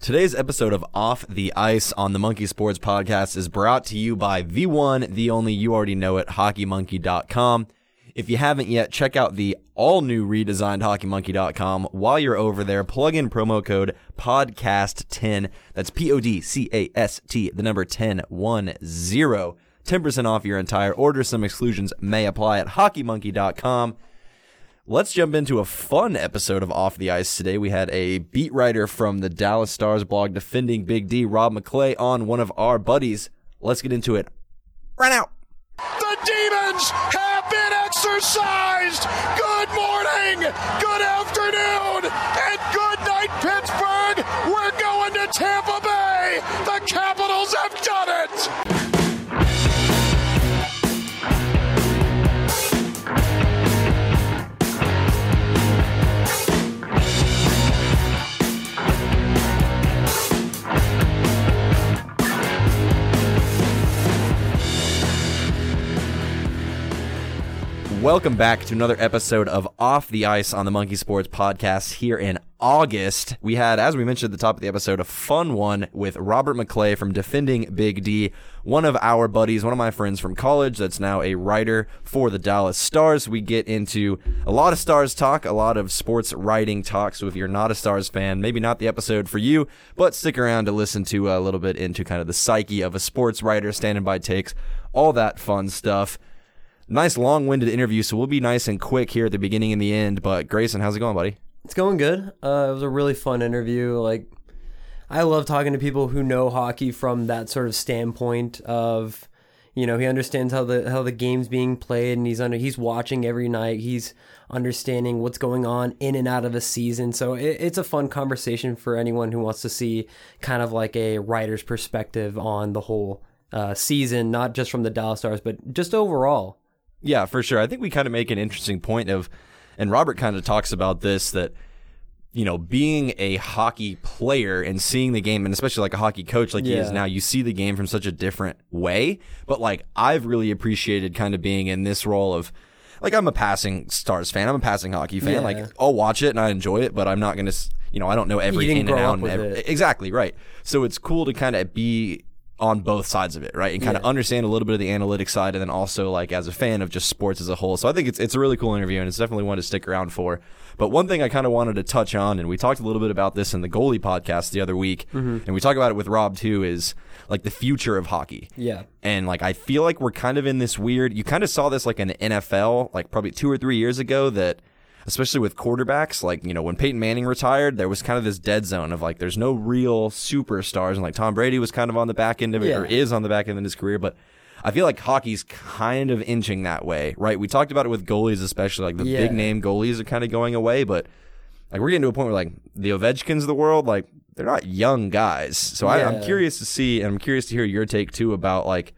Today's episode of Off the Ice on the Monkey Sports Podcast is brought to you by the one, the only, you already know it, hockeymonkey.com. If you haven't yet, check out the all new redesigned hockeymonkey.com. While you're over there, plug in promo code podcast10. That's P O D C A S T, the number 10 1 0. 10% off your entire order. Some exclusions may apply at hockeymonkey.com. Let's jump into a fun episode of Off the Ice today. We had a beat writer from the Dallas Stars blog defending Big D, Rob McClay, on one of our buddies. Let's get into it right now. The demons have been exercised. Good morning, good afternoon, and good night, Pittsburgh. We're going to Tampa Welcome back to another episode of Off the Ice on the Monkey Sports Podcast here in August. We had, as we mentioned at the top of the episode, a fun one with Robert McClay from Defending Big D, one of our buddies, one of my friends from college that's now a writer for the Dallas Stars. We get into a lot of Stars talk, a lot of sports writing talk. So if you're not a Stars fan, maybe not the episode for you, but stick around to listen to a little bit into kind of the psyche of a sports writer, standing by takes, all that fun stuff nice long-winded interview, so we'll be nice and quick here at the beginning and the end. But Grayson, how's it going, buddy? It's going good. Uh, it was a really fun interview. Like, I love talking to people who know hockey from that sort of standpoint of, you know, he understands how the how the game's being played, and he's under he's watching every night. He's understanding what's going on in and out of a season. So it, it's a fun conversation for anyone who wants to see kind of like a writer's perspective on the whole uh, season, not just from the Dallas Stars, but just overall. Yeah, for sure. I think we kind of make an interesting point of, and Robert kind of talks about this that, you know, being a hockey player and seeing the game, and especially like a hockey coach like he is now, you see the game from such a different way. But like, I've really appreciated kind of being in this role of, like, I'm a passing Stars fan. I'm a passing hockey fan. Yeah. Like, I'll watch it and I enjoy it, but I'm not going to, you know, I don't know every in and out. and every- Exactly, right. So it's cool to kind of be on both sides of it, right? And kind of understand a little bit of the analytic side and then also like as a fan of just sports as a whole. So I think it's it's a really cool interview and it's definitely one to stick around for. But one thing I kind of wanted to touch on, and we talked a little bit about this in the goalie podcast the other week, Mm-hmm. and we talk about it with Rob too, is like the future of hockey. Yeah. And like I feel like we're kind of in this weird you kind of saw this like in the NFL like probably 2 or 3 years ago that especially with quarterbacks like you know when Peyton Manning retired there was kind of this dead zone of like there's no real superstars and like Tom Brady was kind of on the back end of it or is on the back end of his career but I feel like hockey's kind of inching that way, right? We talked about it with goalies, especially like the Yeah. big name goalies are kind of going away, but like we're getting to a point where like the Ovechkins of the world, like they're not young guys. So I, I'm curious to see, and I'm curious to hear your take too about like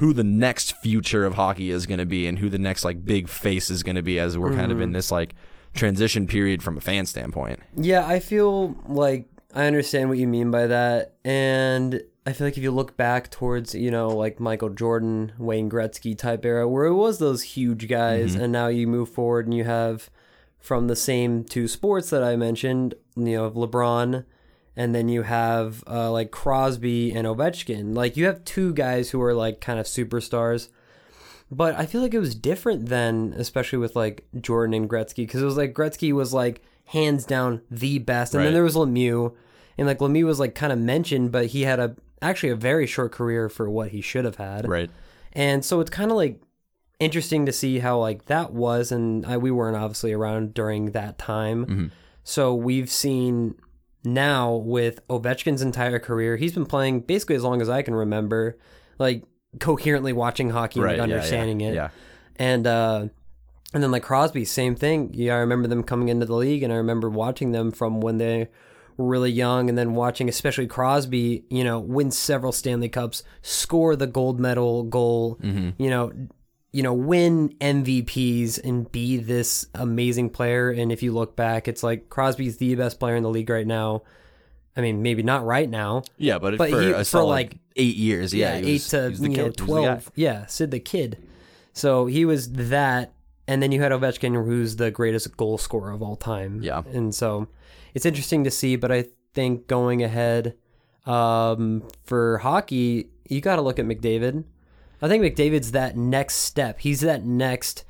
who the next future of hockey is going to be, and who the next like big face is going to be as we're kind Mm-hmm. of in this like transition period from a fan standpoint. Yeah, I feel like I understand what you mean by that. And I feel like if you look back towards, you know, like Michael Jordan, Wayne Gretzky type era, where it was those huge guys, and now you move forward and you have from the same two sports that I mentioned, you know, LeBron, and then you have uh, like Crosby and Ovechkin. Like you have two guys who are like kind of superstars. But I feel like it was different then, especially with like Jordan and Gretzky, because it was like Gretzky was like hands down the best, and Right. then there was Lemieux, and like Lemieux was like kind of mentioned, but he had a actually a very short career for what he should have had, Right. and so it's kind of like interesting to see how like that was, and I, we weren't obviously around during that time, so we've seen now with Ovechkin's entire career, he's been playing basically as long as I can remember, like coherently watching hockey, and, Right. like yeah, understanding yeah, it, Yeah. and uh, and then like Crosby, same thing. Yeah, I remember them coming into the league, and I remember watching them from when they were really young, and then watching especially Crosby, you know, win several Stanley Cups, score the gold medal goal, Mm-hmm. you know, you know, win MVPs and be this amazing player. And if you look back, it's like Crosby's the best player in the league right now. I mean, maybe not right now. Yeah, but, But for he- a for, like- eight years, yeah, he eight was- to he was the you kid. know He was the guy. twelve. Yeah, Sid the Kid. So he was that, and then you had Ovechkin, who's the greatest goal scorer of all time. Yeah. and so it's interesting to see. But I think going ahead um, for hockey, you got to look at McDavid. I think McDavid's that next step. He's that next.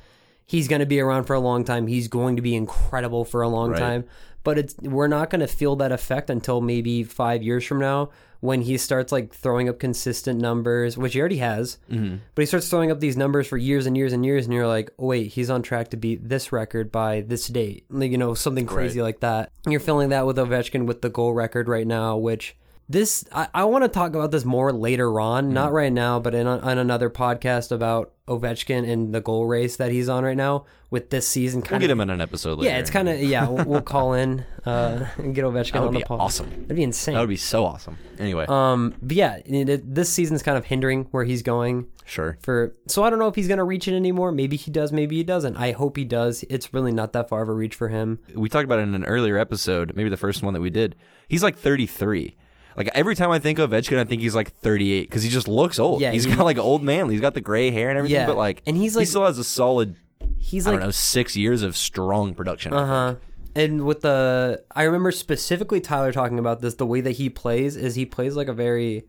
He's going to be around for a long time. He's going to be incredible for a long Right. time. But it's we're not going to feel that effect until maybe five years from now when he starts like throwing up consistent numbers, which he already has. Mm-hmm. But he starts throwing up these numbers for years and years and years, and you're like, oh, wait, he's on track to beat this record by this date. Like, you know, something crazy like that. And you're feeling that with Ovechkin with the goal record right now, which this I, I want to talk about this more later on, Mm-hmm. not right now, but in on another podcast about Ovechkin and the goal race that he's on right now with this season. We'll Kind get him in an episode later. yeah, it's kind of yeah. We'll, we'll call in uh, and get Ovechkin That would on be the pod. awesome. That'd be insane. That would be so awesome. Anyway, um, but yeah, it, it- this season's kind of hindering where he's going sure. for. So I don't know if he's gonna reach it anymore. Maybe he does. Maybe he doesn't. I hope he does. It's really not that far of a reach for him. we talked about it in an earlier episode, maybe the first one that we did. He's like 33. Like every time I think of Ovechkin, I think he's like 38 because he just looks old. Yeah, he's he- got like old man. He's got the gray hair and everything. Yeah, but like, and he's like, he still has a solid, He's I like don't know, six years of strong production. Uh huh. And with the, I remember specifically Tyler talking about this. The way that he plays is he plays like a very,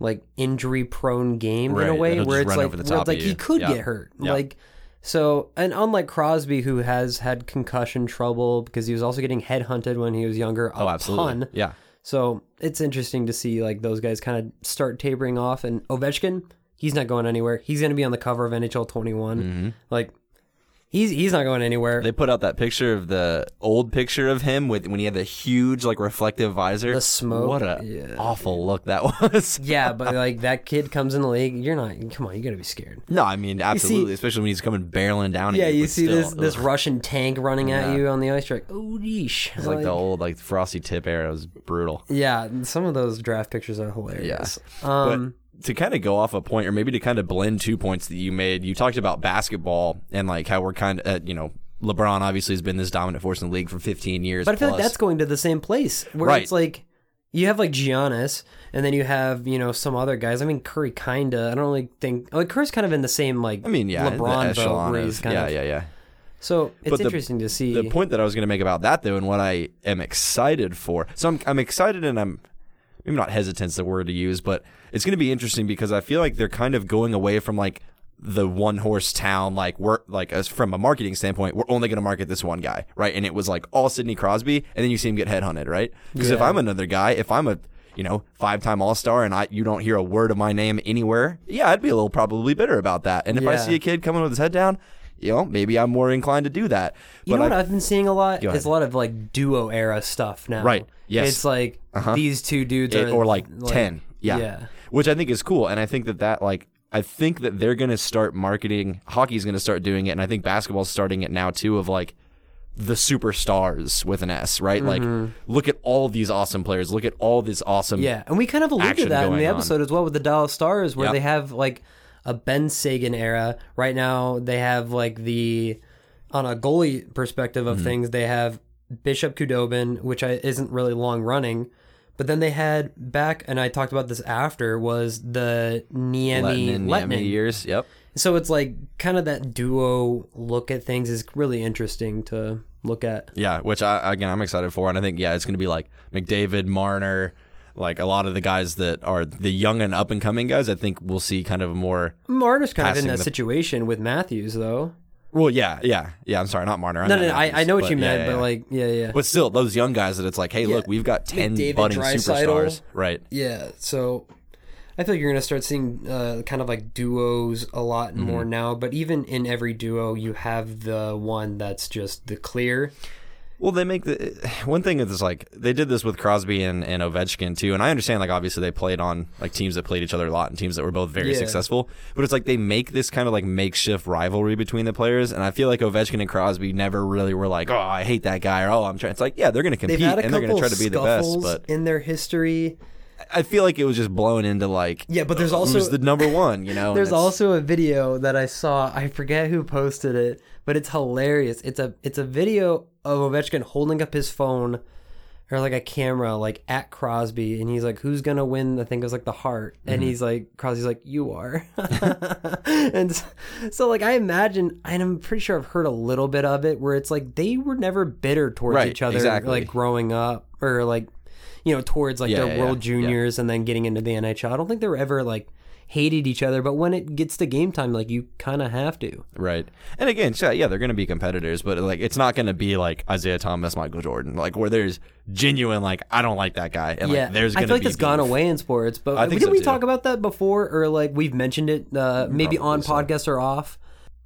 like injury prone game in a way where it's like, where it's like he could Yeah. get hurt. Yeah. Like, so and unlike Crosby who has had concussion trouble because he was also getting headhunted when he was younger. Oh, absolutely. ton. Yeah. So it's interesting to see like those guys kind of start tapering off. And Ovechkin, he's not going anywhere. He's going to be on the cover of NHL 21. Mm-hmm. Like, he's he's not going anywhere. They put out that picture of the old picture of him with when he had the huge like reflective visor. The smoke, What a yeah. awful look that was. Yeah, but like that kid comes in the league, you're not. Come on, you gotta be scared. no, I mean absolutely, especially when he's coming barreling down. Yeah, at you, you see still, this this. Russian tank running at you on the ice. You're like, oh, yeesh. It's like, the old like frosty tip era was brutal. yeah, some of those draft pictures are hilarious. Um, but to kind of go off a point, or maybe to kind of blend two points that you made, you talked about basketball and like how we're kind of, uh, you know, LeBron obviously has been this dominant force in the league for 15 years. but I feel like that's going to the same place where Right. it's like you have like Giannis, and then you have you know some other guys. I mean Curry, kinda. I don't really think like Curry's kind of in the same like I mean, yeah, LeBron boat echelon where of- he's kind yeah, of. yeah, yeah. So it's But the- interesting to see. The point that I was going to make about that, though, and what I am excited for. So I'm, I'm excited and I'm maybe not hesitant's the word to use, but it's going to be interesting because I feel like they're kind of going away from like the one horse town, like we're like as from a marketing standpoint, we're only going to market this one guy, right? And it was like all Sidney Crosby, and then you see him get headhunted, right? Because if I'm another guy, if I'm a you know five time All Star and I you don't hear a word of my name anywhere, yeah, I'd be a little probably bitter about that. And if I see a kid coming with his head down. You know, maybe I'm more inclined to do that. You know what I- I've been seeing a lot is a lot of like duo era stuff now. Right. Yes. It's like these two dudes it- are or like, 10 yeah. yeah. which i think is cool and i think that that like i think that they're going to start marketing hockey's going to start doing it and i think basketball's starting it now too of like the superstars with an s right like look at all these awesome players look at all this awesome Mm-hmm. Yeah, and we kind of alluded to that in the going on. episode as well with the Dallas Stars, where Yep. they have like a Benn Seguin era. Right now, they have like the on a goalie perspective Mm-hmm. of things, they have Bishop Khudobin, which I, isn't really long running. But then they had back, and I talked about this after, was the Niemi Lehtonen, years yep So it's like kind of that duo look at things is really interesting to look at. yeah which i again i'm excited for and i think yeah it's going to be like mcdavid marner like a lot of the guys that are the young and up and coming guys i think we'll see kind of a more Marner's kind of in that the- situation with Matthews, though. well yeah yeah yeah i'm sorry not marner I No, meant no, no I, I know what you yeah, meant, yeah, but like, yeah, yeah. But still, those young guys that it's like, hey, look, we've got ten McDavid, budding Draisaitl. superstars, right? Yeah, so I feel like you're gonna start seeing uh, kind of like duos a lot Mm-hmm. more now. But even in every duo, you have the one that's just the clear. Well, they make the one thing is like they did this with Crosby and, and Ovechkin too, and I understand like obviously they played on like teams that played each other a lot and teams that were both very Yeah. successful, but it's like they make this kind of like makeshift rivalry between the players, and I feel like Ovechkin and Crosby never really were like, oh, I hate that guy, or oh, I'm trying. It's like yeah, they're going to compete and they're going to try to be the best, but in their history. I feel like it was just blown into like Yeah, but there's also the number one, you know? There's also a video that I saw. I forget who posted it, but it's hilarious. It's a it's a video of Ovechkin holding up his phone or like a camera like at Crosby and he's like who's going to win I think it was like the Hart Mm-hmm. and he's like Crosby's like you are. and so like I imagine and I'm pretty sure I've heard a little bit of it where it's like they were never bitter towards Right, each other exactly. like growing up or like you know, towards like Yeah, their yeah, World yeah. Juniors and then getting into the NHL. I don't think they were ever like hated each other, but when it gets to game time, like you kind of have to. Right. And again, yeah, they're going to be competitors, but like it's not going to be like Isiah Thomas, Michael Jordan, like where there's genuine like I don't like that guy, and yeah, like there's I feel like that's gone away in sports. But I think didn't so, we too. talk about that before, or like we've mentioned it uh, maybe on Probably so. podcast or off?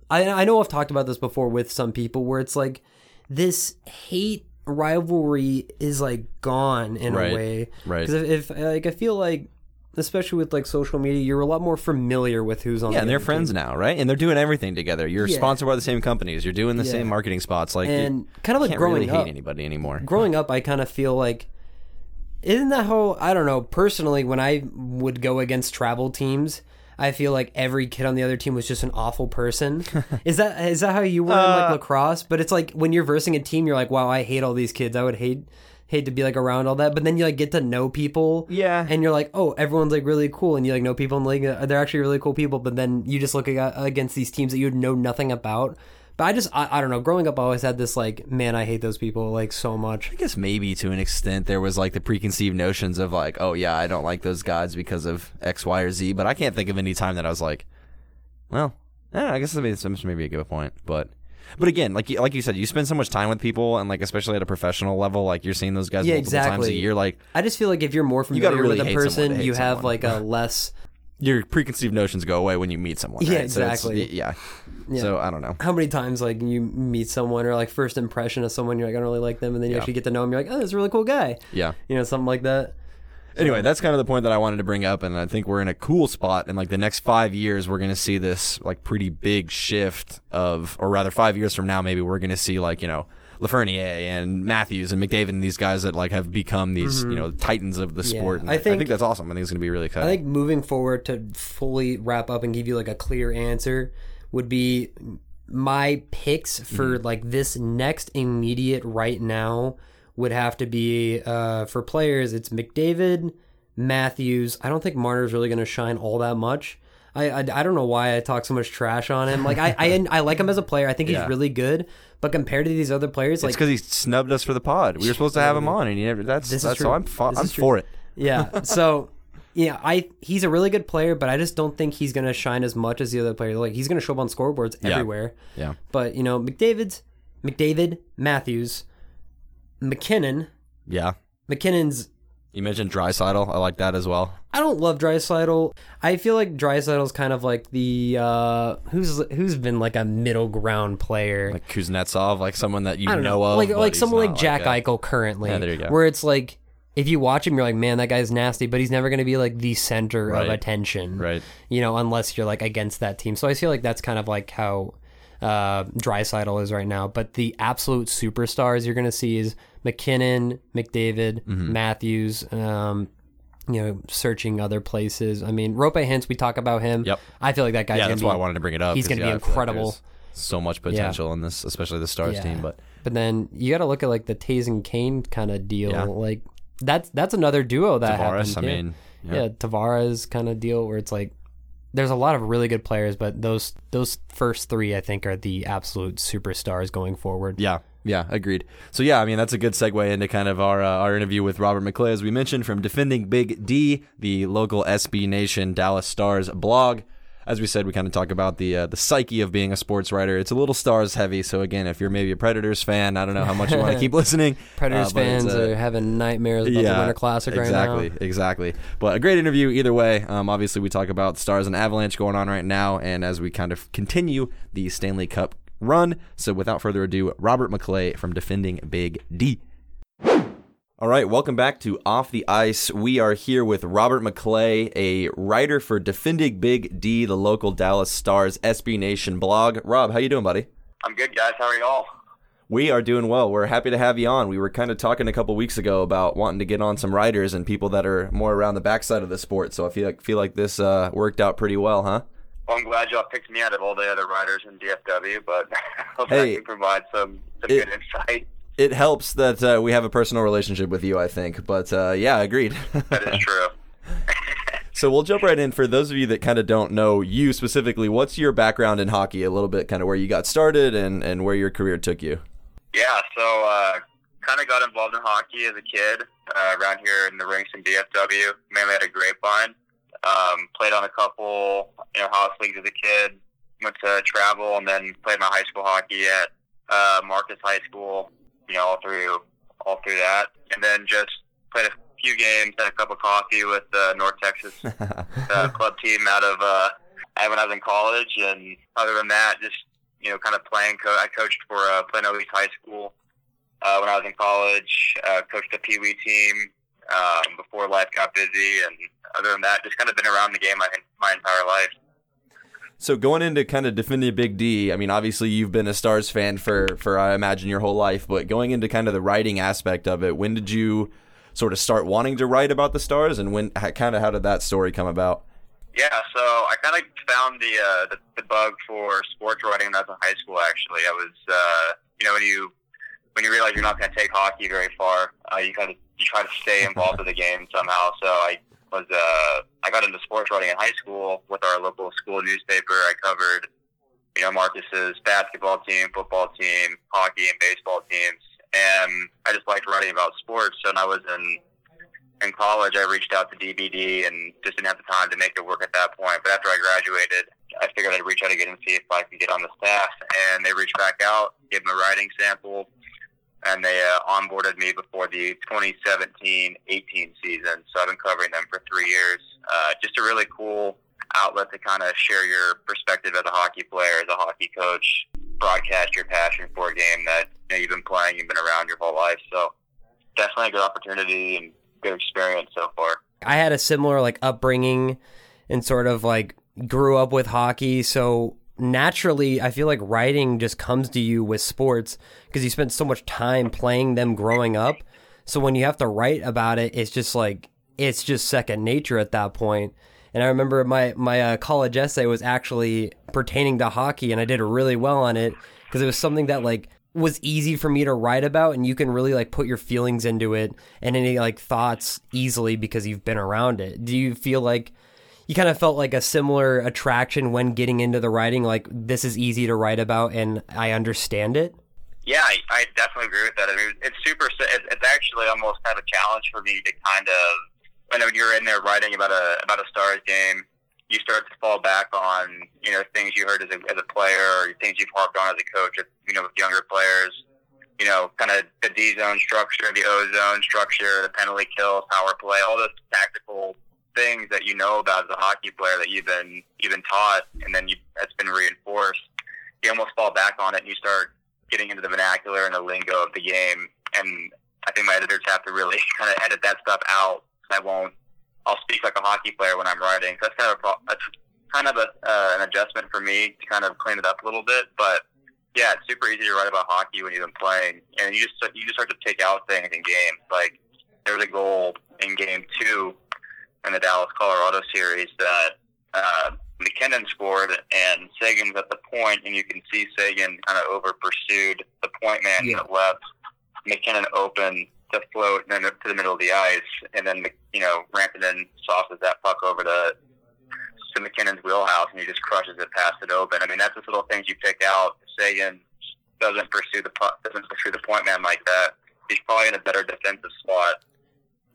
I I know I've talked about this before with some people where it's like this hate rivalry is like gone in Right, a way. right. Because if, if like I feel like. Especially with like social media, you're a lot more familiar with who's on. Yeah, the and they're friends team. now, right? And they're doing everything together. You're Yeah. sponsored by the same companies. You're doing the Yeah. same marketing spots. Like, And you kind of like can't growing really hate up. anybody anymore. growing up, I kind of feel like isn't that how I don't know personally when I would go against travel teams. I feel like every kid on the other team was just an awful person. is that is that how you were in Uh, like lacrosse? But it's like when you're versing a team, you're like, wow, I hate all these kids. I would hate hate to be like around all that. But then you like get to know people, Yeah. and you're like, oh, everyone's like really cool, and you like know people in the league. They're actually really cool people. But then you just look against these teams that you know nothing about. But I just I, I don't know. Growing up, I always had this like, man, I hate those people like so much. I guess maybe to an extent there was like the preconceived notions of like, oh yeah, I don't like those guys because of X, Y, or Z. But I can't think of any time that I was like, well, yeah, I guess that's maybe, that's maybe a good point. But but again, like you- like you said, you spend so much time with people, and like especially at a professional level, like you're seeing those guys Yeah, multiple times a year. Like I just feel like if you're more familiar gotta really with a person, you have someone. like a less. your preconceived notions go away when you meet someone. Yeah, right? So exactly. yeah. So I don't know. How many times like you meet someone or like first impression of someone, you're like I don't really like them, and then you Yeah. actually get to know them, you're like oh, this is a really cool guy. Yeah. You know, something like that. Anyway, that's kind of the point that I wanted to bring up, and I think we're in a cool spot. In like the next five years, we're going to see this like pretty big shift of, or rather, five years from now, maybe we're going to see like you know Lafreniere and Matthews and McDavid and these guys that like have become these you know titans of the Mm-hmm. Yeah, sport. And I I think- think that's awesome. I think it's going to be really cut. I think moving forward to fully wrap up and give you like a clear answer would be my picks for like this next immediate right now would have to be uh, for players. It's McDavid, Matthews. I don't think Marner's really going to shine all that much. I, I, I don't know why I talk so much trash on him. Like I, I I like him as a player. I think Yeah. he's really good. But compared to these other players, it's like because he snubbed us for the pod. We were supposed to have him on, and he never. That's that's all. I'm I'm true. for it. Yeah. So, yeah, I he's a really good player, but I just don't think he's gonna shine as much as the other players. Like he's gonna show up on scoreboards Yeah. everywhere. Yeah. But you know, McDavid's McDavid, Matthews, MacKinnon. Yeah. MacKinnon's. You mentioned Draisaitl. I like that as well. I don't love Draisaitl. I feel like Draisaitl's kind of like the uh who's who's been like a middle ground player. Like Kuznetsov, like someone that you know, know, of, like like someone like Jack a- Eichel currently. Yeah, there you go. Where it's like if you watch him, you're like, man, that guy's nasty, but he's never going to be like the center of attention, Right. You know, unless you're like against that team. So I feel like that's kind of like how uh, Draisaitl is right now. But the absolute superstars you're going to see is MacKinnon, McDavid, Mm-hmm. Matthews. Um, you know, searching other places. I mean, Roope Hintz, we talk about him. Yep. I feel like that guy's Yeah, that's be, why I wanted to bring it up. He's going to yeah, be I feel like incredible. so much potential in this, especially the Stars Yeah. team. But But then you got to look at like the Toews and Kane kind of deal. Yeah. Like that's that's another duo that Tavares, happened. I yeah. mean, yeah, Tavares kind of deal where it's like there's a lot of really good players, but those those first three I think are the absolute superstars going forward. Yeah, yeah, agreed. So yeah, I mean that's a good segue into kind of our uh, our interview with Robert McClay, as we mentioned from defending Big D, the local SB Nation Dallas Stars blog. As we said, we kind of talk about the uh, the psyche of being a sports writer. It's a little Stars heavy, so again, if you're maybe a Predators fan, I don't know how much you want to keep listening. Predators Uh, fans uh, are having nightmares about the Winter Classic exactly, right now. Exactly, exactly, But a great interview either way. Um, obviously, we talk about Stars and Avalanche going on right now, and as we kind of continue the Stanley Cup run. So without further ado, Robert McClay from Defending Big D. All right, welcome back to Off the Ice. We are here with Robert McClay, a writer for Defending Big D, the local Dallas Stars SB Nation blog. Rob, how you doing, buddy? I'm good, guys. How are y'all? We are doing well. We're happy to have you on. We were kind of talking a couple weeks ago about wanting to get on some writers and people that are more around the backside of the sport. So I feel like feel like this uh, worked out pretty well, huh? Well, I'm glad y'all picked me out of all the other writers in DFW, but Hey, I can provide some, some it- good insight. It helps that uh, we have a personal relationship with you, I think. But uh, yeah, agreed. That is true. so we'll jump right in. For those of you that kind of don't know you specifically, what's your background in hockey? A little bit, kind of where you got started and and where your career took you. Yeah, so uh, kind of got involved in hockey as a kid uh, around here in the rinks in DFW. Mainly at a grapevine. Um, played on a couple, you know, house leagues as a kid. Went to travel and then played my high school hockey at uh, Marcus High School. You know, all through all through that, and then just played a few games, had a cup of coffee with the North Texas uh, club team out of uh, when I was in college, and other than that, just you know, kind of playing. Co- I coached for uh, Plano East High School uh, when I was in college. Uh, coached the Pee Wee team um, before life got busy, and other than that, just kind of been around the game my my entire life. So going into kind of defending a Big D, I mean, obviously you've been a Stars fan for for I imagine your whole life, but going into kind of the writing aspect of it, when did you sort of start wanting to write about the Stars, and when kind of how did that story come about? Yeah, so I kind of found the, uh, the the bug for sports writing when I was in high school. Actually, I was uh, you know when you when you realize you're not going to take hockey very far, uh, you kind of you try to stay involved with the game somehow. So I was uh, I got into sports writing in high school with our local school newspaper. I covered you know Marcus's basketball team, football team, hockey, and baseball teams, and I just liked writing about sports. So when I was in in college, I reached out to DBD and just didn't have the time to make it work at that point. But after I graduated, I figured I'd reach out again and see if I could get on the staff. And they reached back out, gave them a writing sample, and they uh, onboarded me before the 2017-18 season. So I've been covering them for three years. Uh, just a really cool outlet to kind of share your perspective as a hockey player, as a hockey coach, broadcast your passion for a game that you know, you've been playing, you've been around your whole life. So definitely a good opportunity and good experience so far. I had a similar like upbringing and sort of like grew up with hockey, so naturally I feel like writing just comes to you with sports because you spent so much time playing them growing up. So when you have to write about it, it's just like it's just second nature at that point. And I remember my my uh, college essay was actually pertaining to hockey, and I did really well on it because it was something that like was easy for me to write about and you can really like put your feelings into it and any like thoughts easily because you've been around it. Do you feel like you kind of felt like a similar attraction when getting into the writing like this is easy to write about and I understand it? Yeah, I, I definitely agree with that. I mean, it's super. It's actually almost kind of a challenge for me to kind of when you're in there writing about a about a Stars game you start to fall back on you know things you heard as a, as a player or things you've harped on as a coach. You know, with younger players, you know, kind of the D zone structure, the O zone structure, the penalty kills, power play, all those tactical things that you know about as a hockey player that you've been you've been taught, and then you, that's been reinforced. You almost fall back on it, and you start getting into the vernacular and the lingo of the game. And I think my editors have to really kind of edit that stuff out. I won't I'll speak like a hockey player when I'm writing. That's kind of a, that's kind of a, uh, an adjustment for me to kind of clean it up a little bit. But yeah, it's super easy to write about hockey when you've been playing, and you just you just start to take out things in games. Like there was a goal in Game Two in the Dallas Colorado series that uh, MacKinnon scored, and Seguin's at the point, and you can see Seguin kind of over pursued the point man yeah. that left. MacKinnon open to float and then to the middle of the ice, and then you know Rantanen sauces that puck over to to MacKinnon's wheelhouse, and he just crushes it past it open. I mean, that's just little things you pick out. Seguin doesn't pursue the puck, doesn't pursue the point man like that. He's probably in a better defensive spot.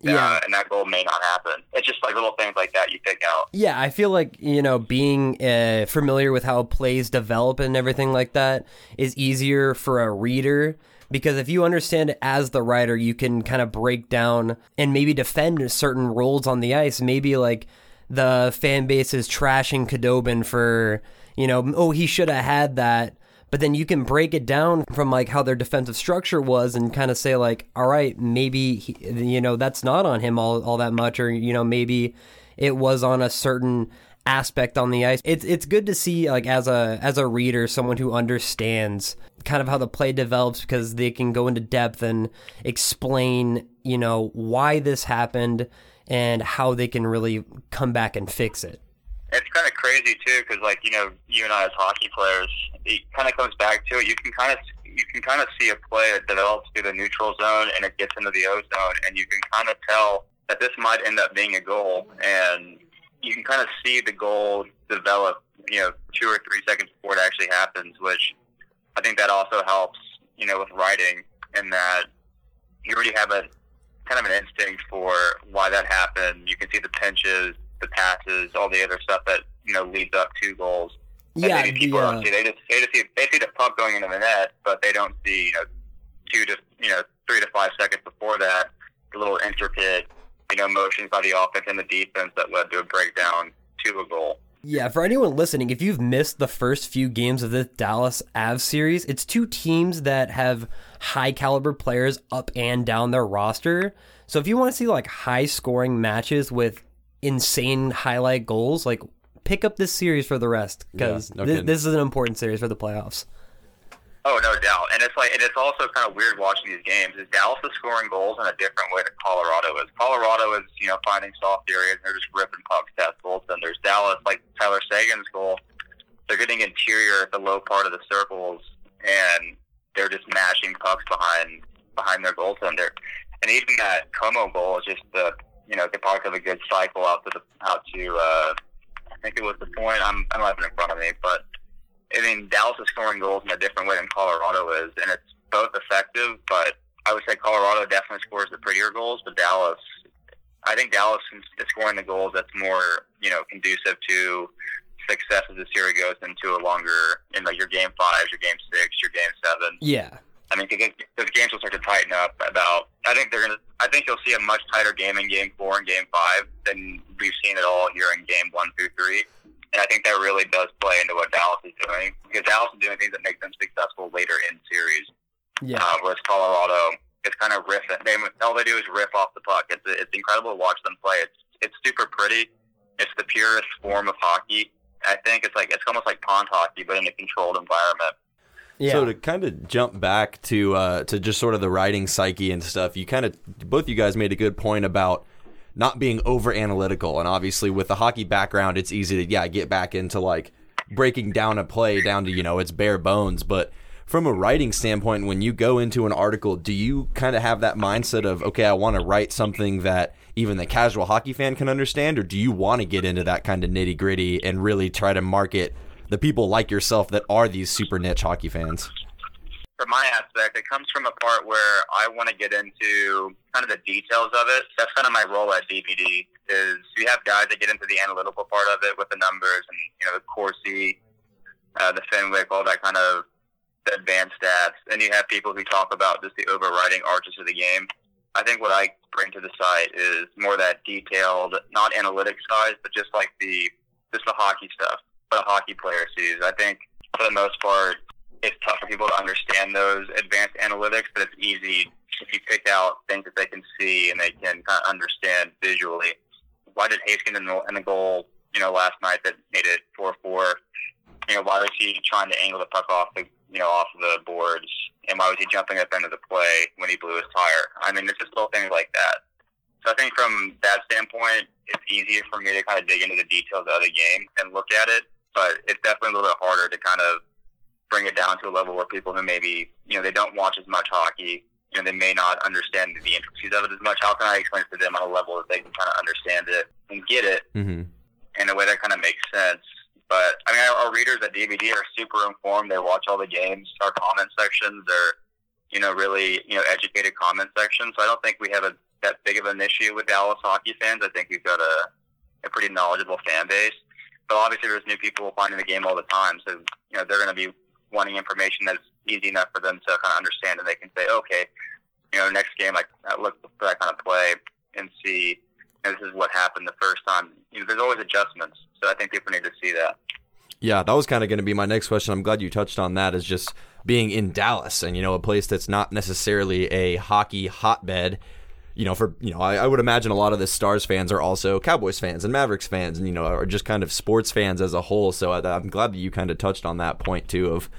Yeah, uh, and that goal may not happen. It's just like little things like that you pick out. Yeah, I feel like you know being uh, familiar with how plays develop and everything like that is easier for a reader because if you understand it as the writer, you can kind of break down and maybe defend certain roles on the ice. Maybe like the fan base is trashing Khudobin for, you know, oh, he should have had that. But then you can break it down from like how their defensive structure was and kind of say like, all right, maybe, he, you know, that's not on him all, all that much. Or, you know, maybe it was on a certain aspect on the ice. It's it's good to see like as a as a reader someone who understands kind of how the play develops because they can go into depth and explain, you know, why this happened and how they can really come back and fix it. It's kind of crazy too because like, you know, you and I as hockey players, it kind of comes back to it. You can kind of you can kind of see a play that develops through the neutral zone and it gets into the O zone and you can kind of tell that this might end up being a goal and you can kind of see the goal develop, you know, two or three seconds before it actually happens, which I think that also helps, you know, with writing in that you already have a kind of an instinct for why that happened. You can see the pinches, the passes, all the other stuff that you know leads up to goals. And Yeah, maybe people the, don't uh, see. They just they just see they see the puck going into the net, but they don't see you know two to you know three to five seconds before that the little intricate you know motions by the offense and the defense that led to a breakdown to a goal. Yeah, for anyone listening, if you've missed the first few games of this Dallas Avs series, it's two teams that have high caliber players up and down their roster. So if you want to see like high scoring matches with insane highlight goals, like pick up this series for the rest because Yeah, no thi- this is an important series for the playoffs. Oh, no doubt. And it's like, and it's also kind of weird watching these games. Is Dallas is scoring goals in a different way that Colorado is. Colorado is, you know, finding soft areas and they're just ripping pucks past goaltenders. Dallas, like Tyler Seguin's goal, they're getting interior at the low part of the circles and they're just mashing pucks behind behind their goaltender. And even that Comeau goal is just the, you know, the product of a good cycle out to the out to. uh I think it was the point. I'm I don't have in front of me, but I mean, Dallas is scoring goals in a different way than Colorado is, and it's both effective. But I would say Colorado definitely scores the prettier goals, but Dallas, I think Dallas is scoring the goals that's more, you know, conducive to success as the series goes into a longer, in like your game fives, your game six, your game seven. Yeah. I mean, because games will start to tighten up. About, I think they're gonna. I think you'll see a much tighter game in Game Four and Game Five than we've seen at all here in Game One through three. And I think that really does play into what Dallas is doing because Dallas is doing things that make them successful later in series. Yeah. Uh, whereas Colorado is kind of riffing. They all they do is riff off the puck. It's it's incredible to watch them play. It's it's super pretty. It's the purest form of hockey. I think it's like it's almost like pond hockey, but in a controlled environment. Yeah. So to kind of jump back to uh, to just sort of the writing psyche and stuff, you kind of both you guys made a good point about not being over analytical, and obviously with the hockey background, it's easy to yeah get back into like breaking down a play down to you know its bare bones, but from a writing standpoint, when you go into an article, do you kind of have that mindset of okay, I want to write something that even the casual hockey fan can understand, or do you want to get into that kind of nitty gritty and really try to market the people like yourself that are these super niche hockey fans? from my aspect, it comes from a part where I want to get into kind of the details of it. That's kind of my role at DBD. Is you have guys that get into the analytical part of it with the numbers and you know the Corsi, uh, the Fenwick, all that kind of the advanced stats. And you have people who talk about just the overriding arches of the game. I think what I bring to the site is more that detailed, not analytic side, but just like the just the hockey stuff, what a hockey player sees. I think for the most part, it's tough for people to understand those advanced analytics, but it's easy if you pick out things that they can see and they can kind of understand visually. Why did Haskin in the, in the goal, you know, last night that made it four four? You know, why was he trying to angle the puck off the, you know, off the boards, and why was he jumping up into the play when he blew his tire? I mean, it's just little things like that. So I think from that standpoint, it's easier for me to kind of dig into the details of the game and look at it, but it's definitely a little bit harder to kind of bring it down to a level where people who maybe you know they don't watch as much hockey, you know, they may not understand the intricacies of it as much. How can I explain it to them on a level that they can kind of understand it and get it Mm-hmm. in a way that kind of makes sense? But I mean, our, our readers at DBD are super informed. They watch all the games. Our comment sections are, you know, really you know educated comment sections. So I don't think we have a that big of an issue with Dallas hockey fans. I think we've got a a pretty knowledgeable fan base. But obviously, there's new people finding the game all the time, so you know they're going to be wanting information that's easy enough for them to kind of understand, and they can say, okay, you know, next game I, I look for that kind of play and see you know, this is what happened the first time. You know, there's always adjustments, so I think people need to see that. Yeah, that was kind of going to be my next question. I'm glad you touched on that. Is just being in Dallas and you know a place that's not necessarily a hockey hotbed. You know, for you know, I, I would imagine a lot of the Stars fans are also Cowboys fans and Mavericks fans, and you know, are just kind of sports fans as a whole. So I, I'm glad that you kind of touched on that point too of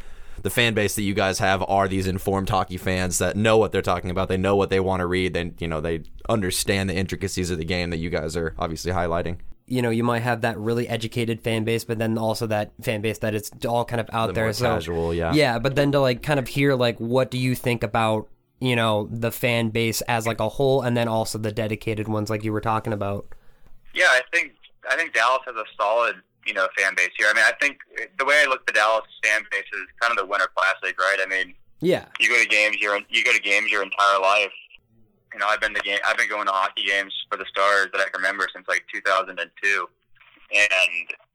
the fan base that you guys have are these informed hockey fans that know what they're talking about. They know what they want to read. They you know they understand the intricacies of the game that you guys are obviously highlighting. you know, you might have that really educated fan base, but then also that fan base that it's all kind of out The there. so casual, yeah. yeah. But then to like kind of hear like, what do you think about you know the fan base as like a whole, and then also the dedicated ones like you were talking about. Yeah, I think I think Dallas has a solid you know fan base here. I mean, I think the way I look at the Dallas fan base is kind of the Winter Classic, right? I mean, Yeah, you go to games your you go to games your entire life, you know, I've been to game, I've been going to hockey games for the Stars that I can remember since like 2002. And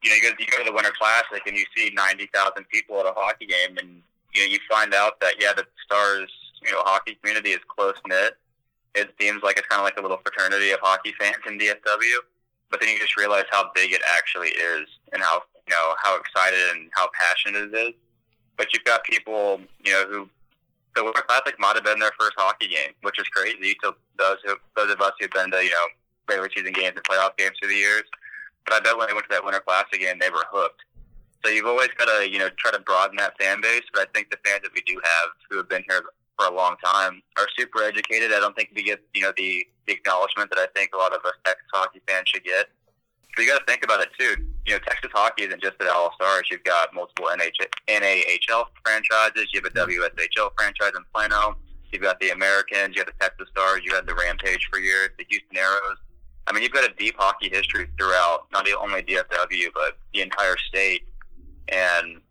you know, you go, you go to the Winter Classic and you see 90,000 people at a hockey game, and you know, you find out that yeah, the Stars, you know, hockey community is close knit. It seems like it's kind of like a little fraternity of hockey fans in DFW. But then you just realize how big it actually is, and how you know how excited and how passionate it is. But you've got people, you know, who the Winter Classic might have been their first hockey game, which is crazy to those who, those of us who've been to you know regular season games and playoff games through the years. But I bet when they went to that Winter Classic game, they were hooked. So you've always got to you know try to broaden that fan base. But I think the fans that we do have who have been here for a long time are super educated. I don't think we get you know the, the acknowledgement that I think a lot of us Texas hockey fans should get. So you got to think about it too. You know, Texas hockey isn't just the All Stars. You've got multiple NH- NAHL franchises. You have a WSHL franchise in Plano. You've got the Americans. You have the Texas Stars. You had the Rampage for years. The Houston Aeros. I mean, you've got a deep hockey history throughout not only DFW but the entire state. And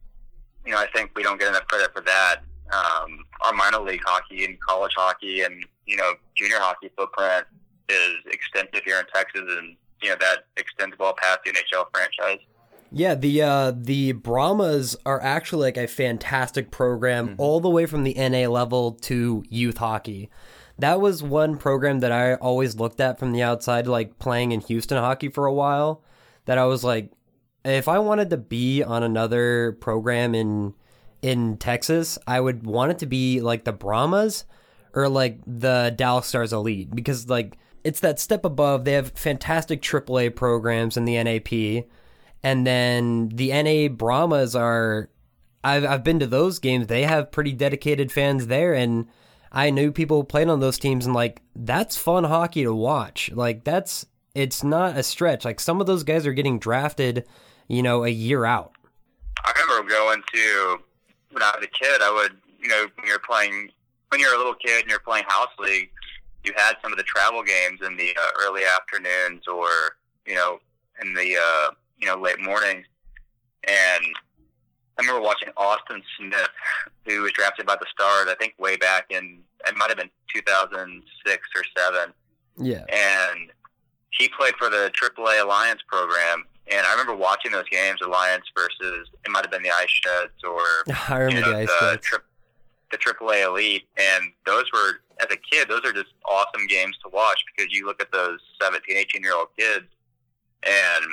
you know, I think we don't get enough credit for that. Um, our minor league hockey and college hockey and you know junior hockey footprint is extensive here in Texas, and you know that extends well past the NHL franchise. Yeah, the uh, the Brahmas are actually like a fantastic program, mm-hmm. all the way from the NA level to youth hockey. That was one program that I always looked at from the outside, like playing in Houston hockey for a while. That I was like, if I wanted to be on another program in in Texas, I would want it to be like the Brahmas or like the Dallas Stars Elite because like it's that step above. They have fantastic AAA programs in the NAP, and then the NA Brahmas are. I've I've been to those games. They have pretty dedicated fans there, and I knew people played on those teams, and like that's fun hockey to watch. Like that's it's not a stretch. Like some of those guys are getting drafted, you know, a year out. I remember going to when I was a kid, I would, you know, when you're playing, when you're a little kid and you're playing house league, you had some of the travel games in the uh, early afternoons or, you know, in the, uh, you know, late mornings. And I remember watching Austin Smith, who was drafted by the Stars, I think way back in, it might have been 2006 or 7. Yeah. And he played for the AAA Alliance program and I remember watching those games, Alliance versus it might have been the Ice Sheds or I remember you know, the Ice the, tri- the AAA Elite, and those were as a kid, those are just awesome games to watch because you look at those 17, 18 year old kids, and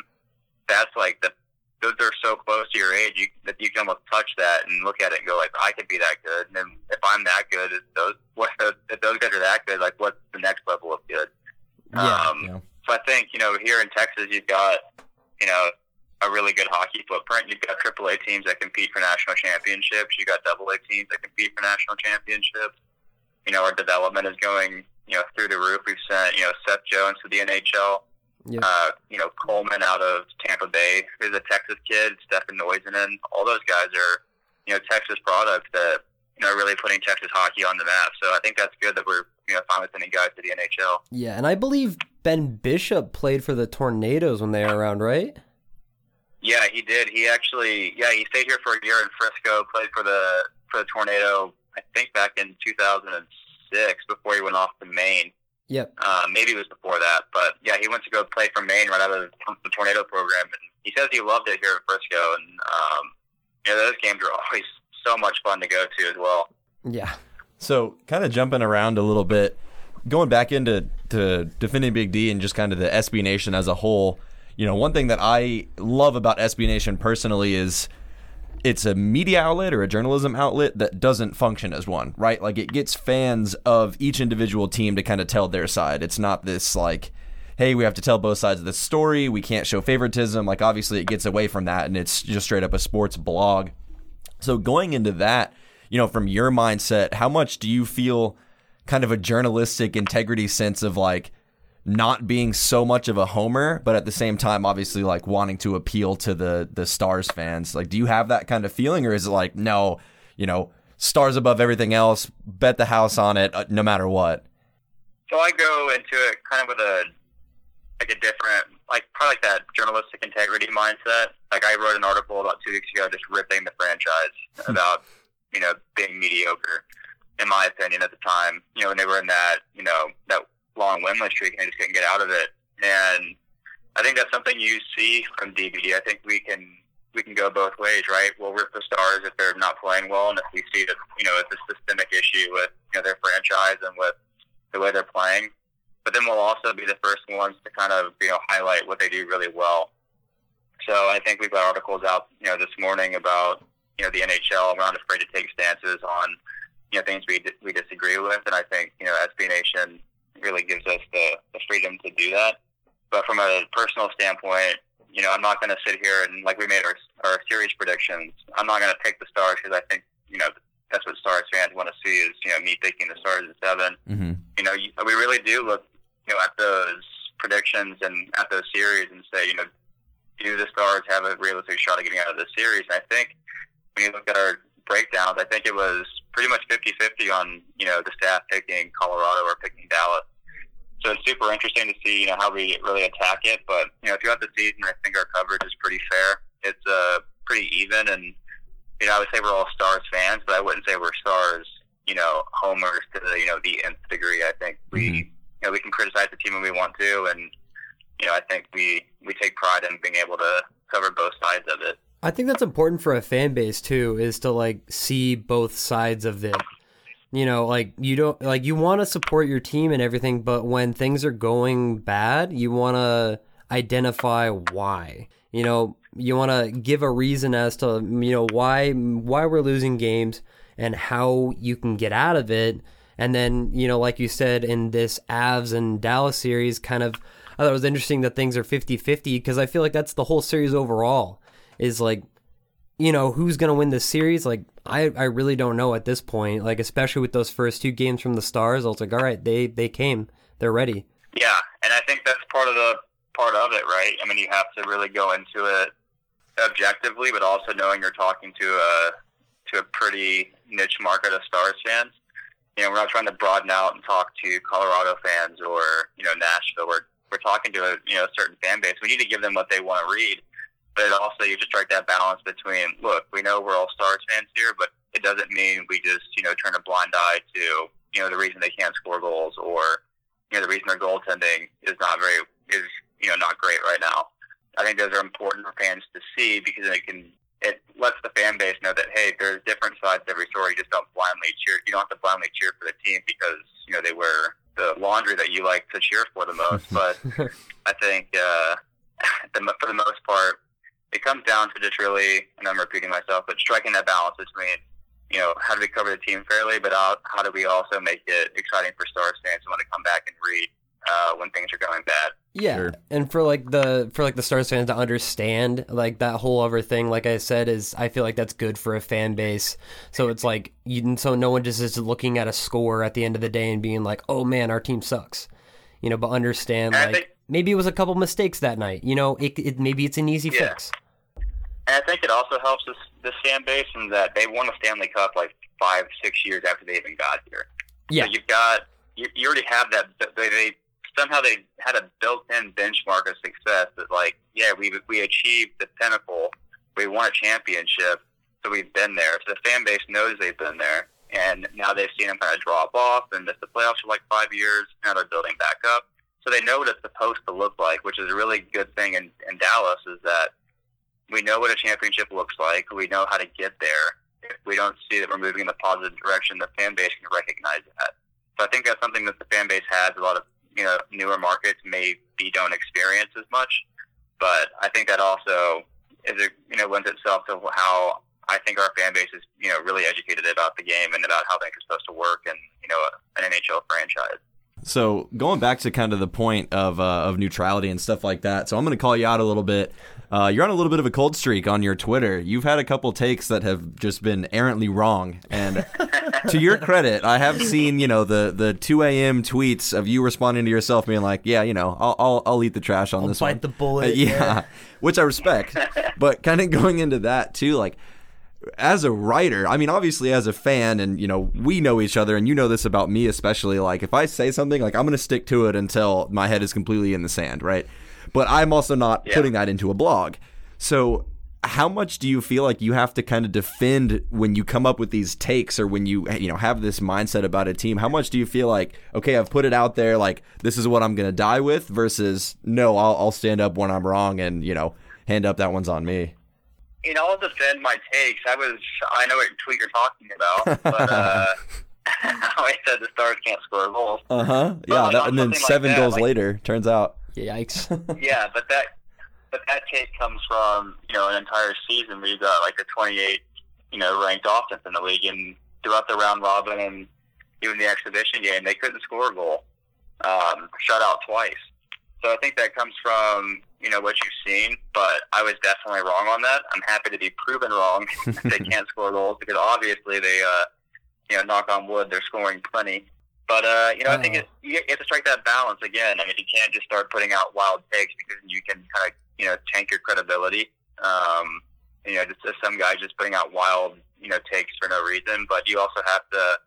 that's like the those are so close to your age you, that you can almost touch that and look at it and go like, I could be that good. And then if I'm that good, if those what if those guys are that good, like what's the next level of good? Yeah, um, yeah. So I think you know here in Texas, you've got you know, a really good hockey footprint. You've got AAA teams that compete for national championships. You've got AA teams that compete for national championships. You know, our development is going, you know, through the roof. We've sent, you know, Seth Jones to the NHL. Yep. Uh, you know, Coleman out of Tampa Bay, who's a Texas kid, Stefan Noesen. All those guys are, you know, Texas products that, you know, really putting Texas hockey on the map. So I think that's good that we're, you know, finally sending guys to the NHL. Yeah, and I believe Ben Bishop played for the Tornadoes when they were around, right? Yeah, he did. He actually, yeah, he stayed here for a year in Frisco, played for the for the Tornado. I think back in 2006 before he went off to Maine. Yep. Uh, maybe it was before that, but yeah, he went to go play for Maine right out of the Tornado program, and he says he loved it here in Frisco. And um, you know, those games are always so much fun to go to as well. Yeah. So, kind of jumping around a little bit, going back into to defending Big D and just kind of the SB Nation as a whole, you know, one thing that I love about SB Nation personally is it's a media outlet or a journalism outlet that doesn't function as one, right? Like it gets fans of each individual team to kind of tell their side. It's not this like, hey, we have to tell both sides of the story. We can't show favoritism. Like obviously it gets away from that and it's just straight up a sports blog. So going into that, you know, from your mindset, how much do you feel kind of a journalistic integrity sense of like not being so much of a homer, but at the same time, obviously like wanting to appeal to the the Stars fans. Like, do you have that kind of feeling, or is it like no, you know, Stars above everything else, bet the house on it, uh, no matter what? So I go into it kind of with a like a different, like probably like that journalistic integrity mindset. Like I wrote an article about two weeks ago just ripping the franchise hmm. about you know being mediocre. In my opinion, at the time. You know, when they were in that, you know, that long winless streak and they just couldn't get out of it. And I think that's something you see from DBD. I think we can we can go both ways, right? We'll rip the stars if they're not playing well, and if we see that you know it's a systemic issue with you know their franchise and with the way they're playing. But then we'll also be the first ones to kind of you know highlight what they do really well. So I think we've got articles out you know this morning about you know the NHL. We're not afraid to take stances on you know things we we disagree with, and I think you know SB Nation really gives us the, the freedom to do that. But from a personal standpoint, you know, I'm not going to sit here and like we made our our series predictions. I'm not going to pick the Stars because I think you know that's what Stars fans want to see is you know me picking the Stars at 7 Mm-hmm. You know, you, we really do look you know at those predictions and at those series and say you know do the Stars have a realistic shot of getting out of this series? And I think when you look at our breakdowns, I think it was pretty much 50-50 on you know the staff picking Colorado or picking Dallas. So it's super interesting to see, you know, how we really attack it. But you know, throughout the season, I think our coverage is pretty fair. It's uh, pretty even, and you know, I would say we're all Stars fans, but I wouldn't say we're Stars, you know, homers to the you know the nth degree. I think we, Mhm. you know, we can criticize the team when we want to, and you know, I think we we take pride in being able to cover both sides of it. I think that's important for a fan base too, is to like see both sides of it. You know, like you don't like you want to support your team and everything, but when things are going bad, you want to identify why. You know, you want to give a reason as to you know why why we're losing games and how you can get out of it. And then, you know, like you said in this Avs and Dallas series, kind of, I thought it was interesting that things are 50 50 because I feel like that's the whole series overall is like, you know, who's going to win this series? Like, I, I really don't know at this point. Like, especially with those first two games from the Stars, I was like, all right, they, they came, they're ready. Yeah, and I think that's part of the part of it, right? I mean, you have to really go into it objectively, but also knowing you're talking to a to a pretty niche market of Stars fans. You know, we're not trying to broaden out and talk to Colorado fans or you know Nashville. We're we're talking to a you know certain fan base. We need to give them what they want to read, but also you just strike that balance between look, we know we're all Stars fans here, but it doesn't mean we just you know turn a blind eye to you know the reason they can't score goals or you know the reason their goaltending is not very is you know not great right now. I think those are important for fans to see because it can it lets the fan base know that hey, there's different sides to every story. You just don't blindly cheer. You don't have to blindly cheer for the team because you know they wear the laundry that you like to cheer for the most. But I think uh, the, for the most part, it comes down to just really, and I'm repeating myself, but striking that balance between you know how do we cover the team fairly, but how, how do we also make it exciting for Stars fans who want to come back and read uh, when things are going bad. Yeah, Sure. and for like the for like the Stars fans to understand like that whole other thing, like I said, is I feel like that's good for a fan base. So it's like you, so no one just is looking at a score at the end of the day and being like, oh man, our team sucks, you know. But understand And like think- maybe it was a couple mistakes that night, you know. It, it maybe it's an easy Yeah. fix. And I think it also helps this this fan base in that they won a Stanley Cup like five, six years after they even got here. Yeah, So you've got you, you already have that. They, they somehow they had a built-in benchmark of success that like yeah we we achieved the pinnacle, we won a championship, so we've been there. So the fan base knows they've been there, and now they've seen them kind of drop off and miss the playoffs for like five years. Now they're building back up, so they know what it's supposed to look like, which is a really good thing in, in Dallas. Is that we know what a championship looks like. We know how to get there. If we don't see that we're moving in the positive direction, the fan base can recognize that. So I think that's something that the fan base has. A lot of you know newer markets maybe don't experience as much, but I think that also is a, you know lends itself to how I think our fan base is you know really educated about the game and about how things are supposed to work and you know an NHL franchise. So going back to kind of the point of uh, of neutrality and stuff like that. So I'm going to call you out a little bit. Uh, you're on a little bit of a cold streak on your Twitter. You've had a couple takes that have just been errantly wrong. And to your credit, I have seen you know the the 2 a.m. tweets of you responding to yourself, being like, "Yeah, you know, I'll I'll, I'll eat the trash on this bite one." the bullet, Uh, yeah, yeah. which I respect. but kind of going into that too, like as a writer, I mean, obviously as a fan, and you know, we know each other, and you know this about me especially. Like, if I say something, like I'm going to stick to it until my head is completely in the sand, right? But I'm also not Yeah. putting that into a blog. So, how much do you feel like you have to kind of defend when you come up with these takes or when you you know have this mindset about a team? How much do you feel like okay, I've put it out there, like this is what I'm going to die with, versus no, I'll, I'll stand up when I'm wrong and you know hand up that one's on me. You know, I'll defend my takes. I was, I know what tweet you're talking about, but uh, I said the Stars can't score goals. Uh huh. Yeah, that, and then something like seven that, goals like- later, turns out. Yikes. yeah, but that but that take comes from you know an entire season where you got like a 28 you know ranked offense in the league, and throughout the round robin and even the exhibition game, they couldn't score a goal, um, shut out twice. So I think that comes from you know what you've seen, but I was definitely wrong on that. I'm happy to be proven wrong. they can't score goals because obviously they uh, you know knock on wood, they're scoring plenty. But uh, you know, I think it, you have to strike that balance again. I mean, you can't just start putting out wild takes because you can kind of you know tank your credibility. Um, you know, just as some guys just putting out wild you know takes for no reason. But you also have to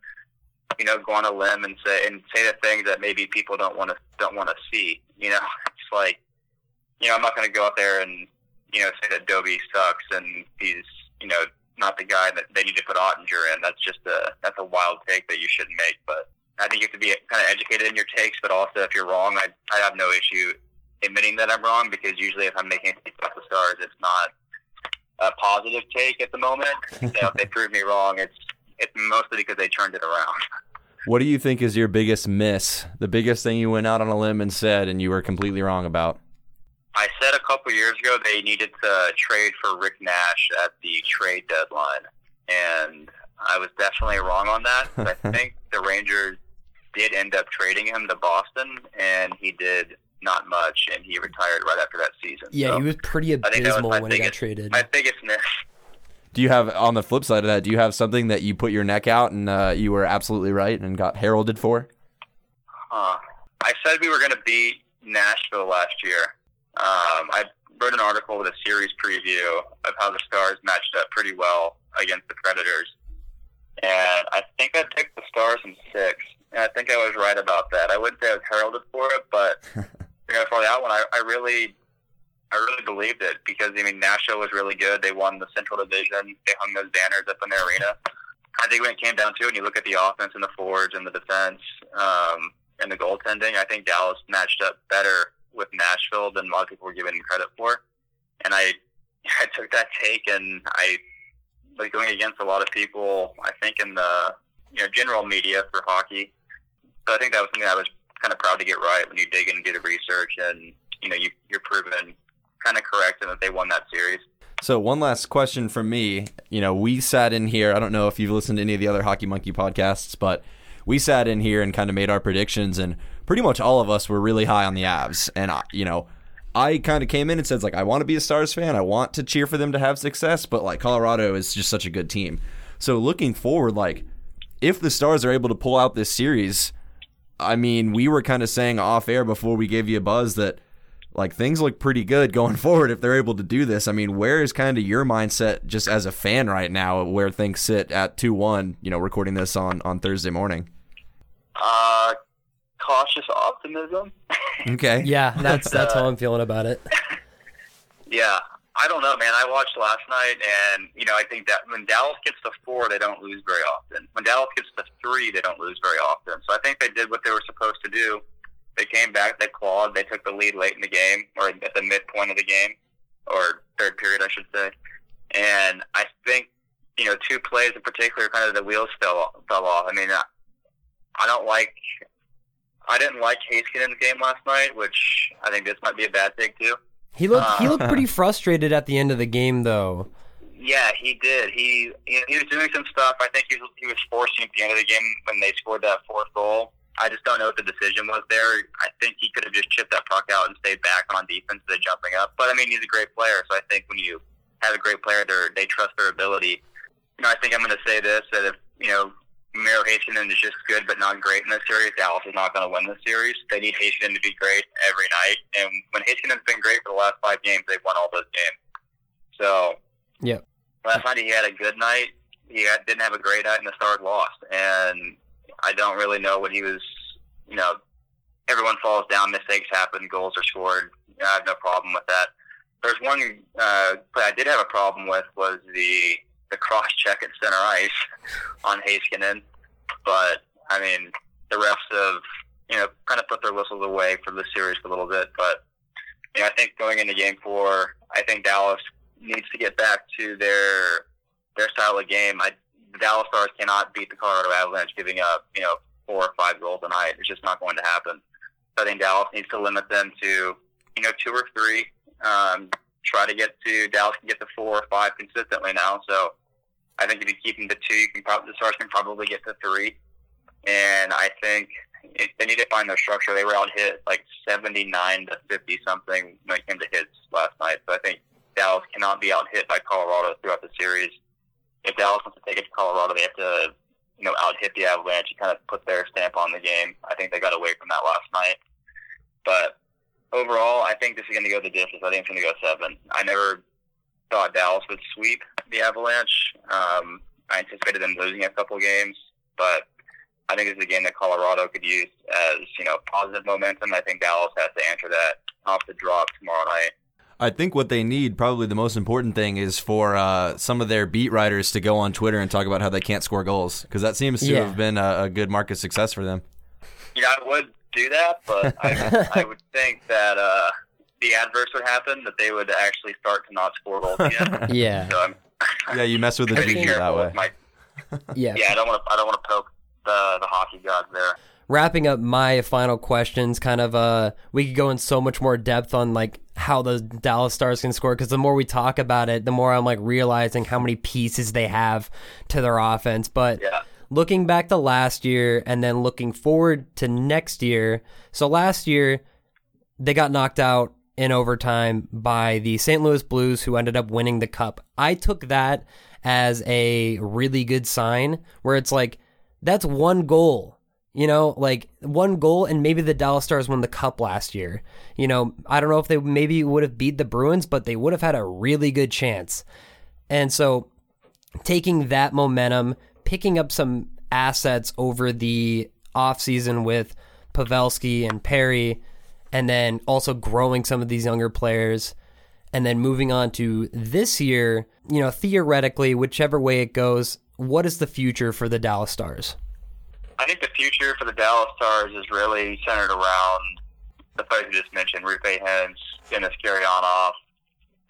you know go on a limb and say and say the things that maybe people don't want to don't want to see. You know, it's like you know I'm not going to go out there and you know say that Dobie sucks and he's you know not the guy that they need to put Oettinger in. That's just a that's a wild take that you shouldn't make. But I think you have to be kind of educated in your takes, but also if you're wrong, I I have no issue admitting that I'm wrong because usually if I'm making a take about the stars, it's not a positive take at the moment. so if they prove me wrong, it's it's mostly because they turned it around. What do you think is your biggest miss? The biggest thing you went out on a limb and said and you were completely wrong about? I said a couple years ago they needed to trade for Rick Nash at the trade deadline, and I was definitely wrong on that. I think the Rangers did end up trading him to Boston, and he did not much, and he retired right after that season. Yeah, So he was pretty I think that was abysmal my when he got traded. my biggest miss. Do you have on the flip side of that? Do you have something that you put your neck out and uh, you were absolutely right and got heralded for? Huh. I said we were going to beat Nashville last year. Um, I wrote an article with a series preview of how the Stars matched up pretty well against the Predators. And I think I picked the Stars in six. And I think I was right about that. I wouldn't say I was heralded for it, but you know, for that one, I, I really, I really believed it because I mean, Nashville was really good. They won the Central Division. They hung those banners up in the arena. I think when it came down to it, and you look at the offense and the forwards and the defense um, and the goaltending, I think Dallas matched up better with Nashville than a lot of people were giving credit for. And I, I took that take, and I was going against a lot of people. I think in the you know general media for hockey. So I think that was something I was kind of proud to get right when you dig in and do the research, and you know you, you're proven kind of correct in that they won that series. So one last question from me. You know, we sat in here. I don't know if you've listened to any of the other Hockey Monkey podcasts, but we sat in here and kind of made our predictions, and pretty much all of us were really high on the Avs. And I, you know, I kind of came in and said like, I want to be a Stars fan. I want to cheer for them to have success, but like Colorado is just such a good team. So looking forward, like if the Stars are able to pull out this series, I mean, we were kind of saying off air before we gave you a buzz that like things look pretty good going forward if they're able to do this. I mean, where is kind of your mindset just as a fan right now where things sit at 2-1, you know, recording this on on Thursday morning? Uh, cautious optimism. Okay. yeah, that's that's how I'm feeling about it. Yeah, I don't know, man. I watched last night, and you know, I think that when Dallas gets to four, they don't lose very often. When Dallas gets to three, they don't lose very often. So I think they did what they were supposed to do. They came back, they clawed, they took the lead late in the game, or at the midpoint of the game, or third period, I should say. And I think you know, two plays in particular, kind of the wheels fell fell off. I mean, I, I don't like. I didn't like Heiskanen's game last night, which I think this might be a bad take too. He looked he Uh. looked pretty frustrated at the end of the game though. Yeah, he did. He he he was doing some stuff. I think he was, he was forcing at the end of the game when they scored that fourth goal. I just don't know what the decision was there. I think he could have just chipped that puck out and stayed back on defense instead of jumping up. But I mean, he's a great player, so I think when you have a great player, they they trust their ability. You know, I think I'm going to say this that if you know Miro Heiskanen is just good but not great in this series, Dallas is not going to win this series. They need Heiskanen to be great every night, and when Heiskanen's been great for the last five games, they've won all those games. So Yep. last night he had a good night. He had, didn't have a great night, and the Stars lost. And I don't really know what he was. You know, everyone falls down, mistakes happen, goals are scored. I have no problem with that. there's one uh, play I did have a problem with was the the cross check at center ice on Heiskanen, but I mean the refs have you know kind of put their whistles away for the series for a little bit, but you know I think going into Game Four, I think Dallas needs to get back to their their style of game. I, the Dallas Stars cannot beat the Colorado Avalanche giving up you know four or five goals a night. It's just not going to happen. So I think Dallas needs to limit them to you know two or three. Um, try to get to Dallas can get to four or five consistently now. So I think if you keep them to two, you can probably the Stars can probably get to three. And I think it, they need to find their structure. They were out hit like seventy nine to fifty something when it came to hits last night. So I think Dallas cannot be out hit by Colorado throughout the series. If Dallas wants to take it to Colorado, they have to you know out hit the Avalanche and kind of put their stamp on the game. I think they got away from that last night. But overall, I think this is going to go the distance. I think it's going to go seven. I never thought Dallas would sweep the Avalanche. Um, I anticipated them losing a couple games, but I think it's a game that Colorado could use as you know positive momentum. I think Dallas has to answer that off the drop tomorrow night. I think what they need, probably the most important thing, is for uh, some of their beat writers to go on Twitter and talk about how they can't score goals because that seems to Yeah. have been a, a good market success for them. You know, I would do that, but I, I would think that uh, the adverse would happen, that they would actually start to not score goals again. Yeah, so I'm Yeah, you mess with the pretty that way. my yeah. yeah. I don't want to. I don't want to poke the the hockey gods there. wrapping up my final questions kind of uh we could go in so much more depth on like how the Dallas Stars can score because the more we talk about it the more I'm like realizing how many pieces they have to their offense but Yeah. Looking back to last year and then looking forward to next year so last year they got knocked out in overtime by the St. Louis Blues who ended up winning the cup I took that as a really good sign where it's like that's one goal you know, like one goal, and maybe the Dallas Stars won the cup last year. You know, I don't know if they maybe would have beat the Bruins, but they would have had a really good chance. And so, taking that momentum, picking up some assets over the offseason with Pavelski and Perry, and then also growing some of these younger players, and then moving on to this year, you know, theoretically, whichever way it goes, what is the future for the Dallas Stars? I think the future for the Dallas Stars is really centered around the players you just mentioned: Roope Hintz, Denis Gurianov,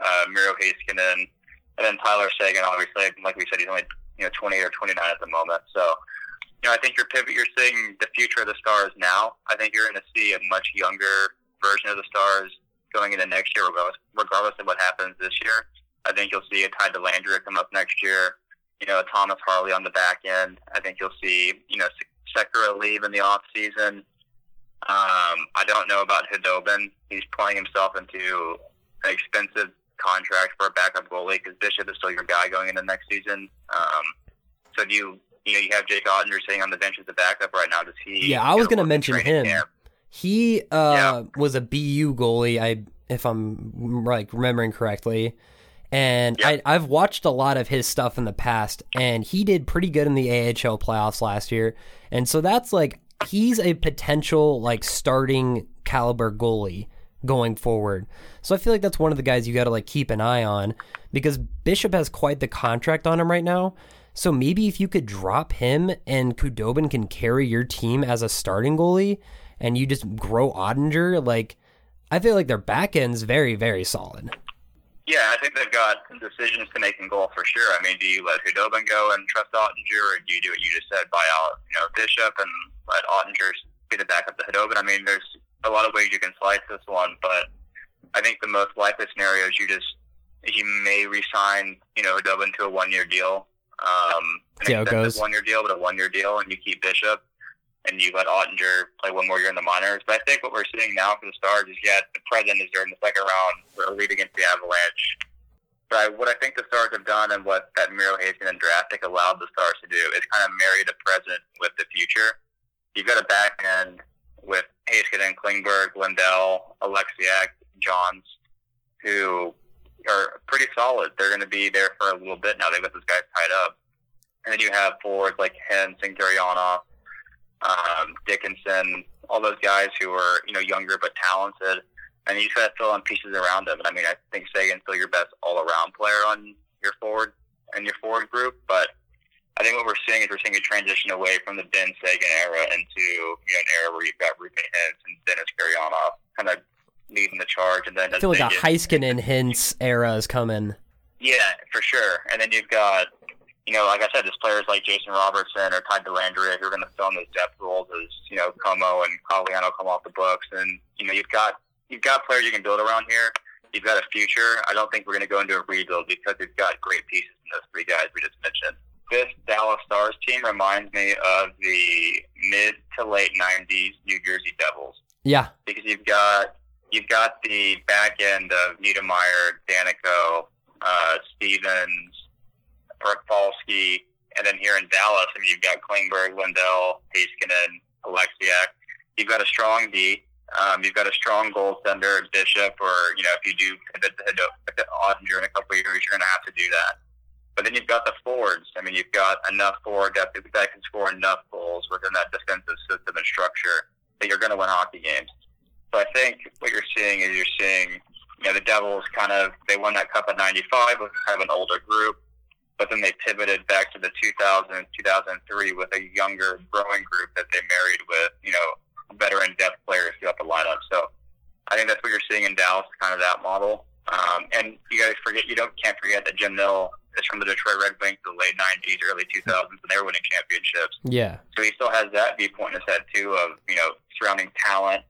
uh, Miro Heiskanen, and then Tyler Seguin. Obviously, like we said, he's only you know 28 or 29 at the moment. So, you know, I think your pivot, you're seeing the future of the Stars now. I think you're going to see a much younger version of the Stars going into next year, regardless, regardless of what happens this year. I think you'll see a Ty Dellandrea come up next year. You know, Thomas Harley on the back end. I think you'll see, you know, Sekera leave in the off season. Um, I don't know about Khudobin. He's playing himself into an expensive contract for a backup goalie because Bishop is still your guy going into next season. Um, so do you, you know, you have Jake Oettinger sitting on the bench as a backup right now. Does he? Yeah, I was gonna mention him. camp? He uh, Yeah. was a BU goalie, I if I'm like remembering correctly. And Yeah. I, I've watched a lot of his stuff in the past, and he did pretty good in the AHL playoffs last year. And so that's like he's a potential like starting caliber goalie going forward. So I feel like that's one of the guys you got to like keep an eye on because Bishop has quite the contract on him right now. So maybe if you could drop him and Khudobin can carry your team as a starting goalie and you just grow Oettinger, like I feel like their back end's very, very solid. Yeah, I think they've got decisions to make in goal for sure. I mean, do you let Khudobin go and trust Oettinger, or do you do what you just said, buy out, you know, Bishop and let Oettinger be the backup to Khudobin? I mean, there's a lot of ways you can slice this one, but I think the most likely scenario is you just you may resign, you know, Khudobin to a one-year deal, um, an See how it expensive goes. one-year deal, but a one-year deal, and you keep Bishop. And you let Oettinger play one more year in the minors. But I think what we're seeing now for the Stars is, yeah, the present is during the second round, we're lead against the Avalanche. But I, what I think the Stars have done and what that Miro Heiskanen draft pick allowed the Stars to do is kind of marry the present with the future. You've got a back end with Heiskanen, Klingberg, Lindell, Oleksiak, Johns, who are pretty solid. They're going to be there for a little bit now. They've got those guys tied up. And then you have forwards like Hintz and Gurianov, um, Dickinson, all those guys who are, you know, younger but talented. and you just got to fill in pieces around him. And I mean, I think Seguin's still your best all-around player on your forward and your forward group, but I think what we're seeing is we're seeing a transition away from the Benn Seguin era into you know an era where you've got Roope Hintz and Denis Gurianov kind of leading the charge, and then I feel like a Heiskanen Hintz era is coming. Yeah, for sure. And then you've got you know, like I said, there's players like Jason Robertson or Ty Dellandrea who are going to fill in those depth roles as you know Comeau and Cogliano come off the books, and you know you've got you've got players you can build around here. You've got a future. I don't think we're going to go into a rebuild because we've got great pieces in those three guys we just mentioned this Dallas Stars team reminds me of the mid to late '90s New Jersey Devils. Yeah, because you've got you've got the back end of Niedermayer, Daneyko, uh, Stevens, Falski, and then here in Dallas, I mean, you've got Klingberg, Lindell, Heiskanen, Oleksiak. You've got a strong D. Um, you've got a strong goaltender, Bishop, or you know, if you do pivot to hit Oettinger in a couple of years, you're going to have to do that. But then you've got the forwards. I mean, you've got enough forward depth that can score enough goals within that defensive system and structure that you're going to win hockey games. So I think what you're seeing is you're seeing, you know, the Devils kind of they won that cup in '95 with kind of an older group, but then they pivoted back to the 2000 2003 with a younger, growing group that they married with, you know, veteran depth players throughout the lineup. So I think that's what you're seeing in Dallas, kind of that model. Um, and you guys forget, you don't can't forget that Jim Nill is from the Detroit Red Wings the late '90s, early 2000s, and they were winning championships. Yeah. So he still has that viewpoint in his head too of you know surrounding talent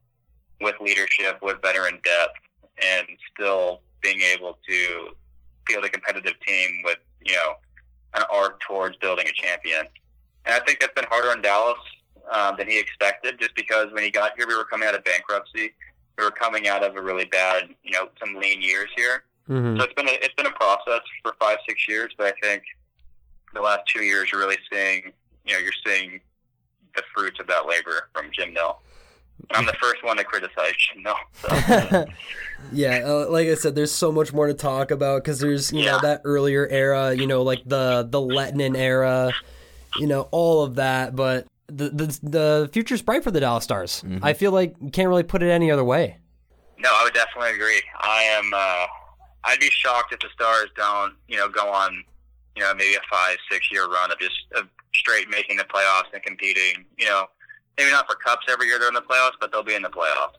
with leadership, with veteran depth, and still being able to field a competitive team with you know an arc towards building a champion. And I think that's been harder in Dallas um, than he expected, just because when he got here, we were coming out of bankruptcy. We were coming out of a really bad, you know, some lean years here. Mm-hmm. So it's been a, it's been a process for five six years, but I think the last two years you're really seeing you know you're seeing the fruits of that labor from Jim Nill. I'm the first one to criticize Jim Nill. So. yeah, uh, like I said, there's so much more to talk about because there's you yeah. know that earlier era, you know, like the the Lehtonen era, you know, all of that, but. The, the the future's bright for the Dallas Stars. Mm-hmm. I feel like you can't really put it any other way. No, I would definitely agree. I am uh, I'd be shocked if the Stars don't, you know, go on, you know, maybe a five, six year run of just of straight making the playoffs and competing. You know, maybe not for cups every year they're in the playoffs, but they'll be in the playoffs.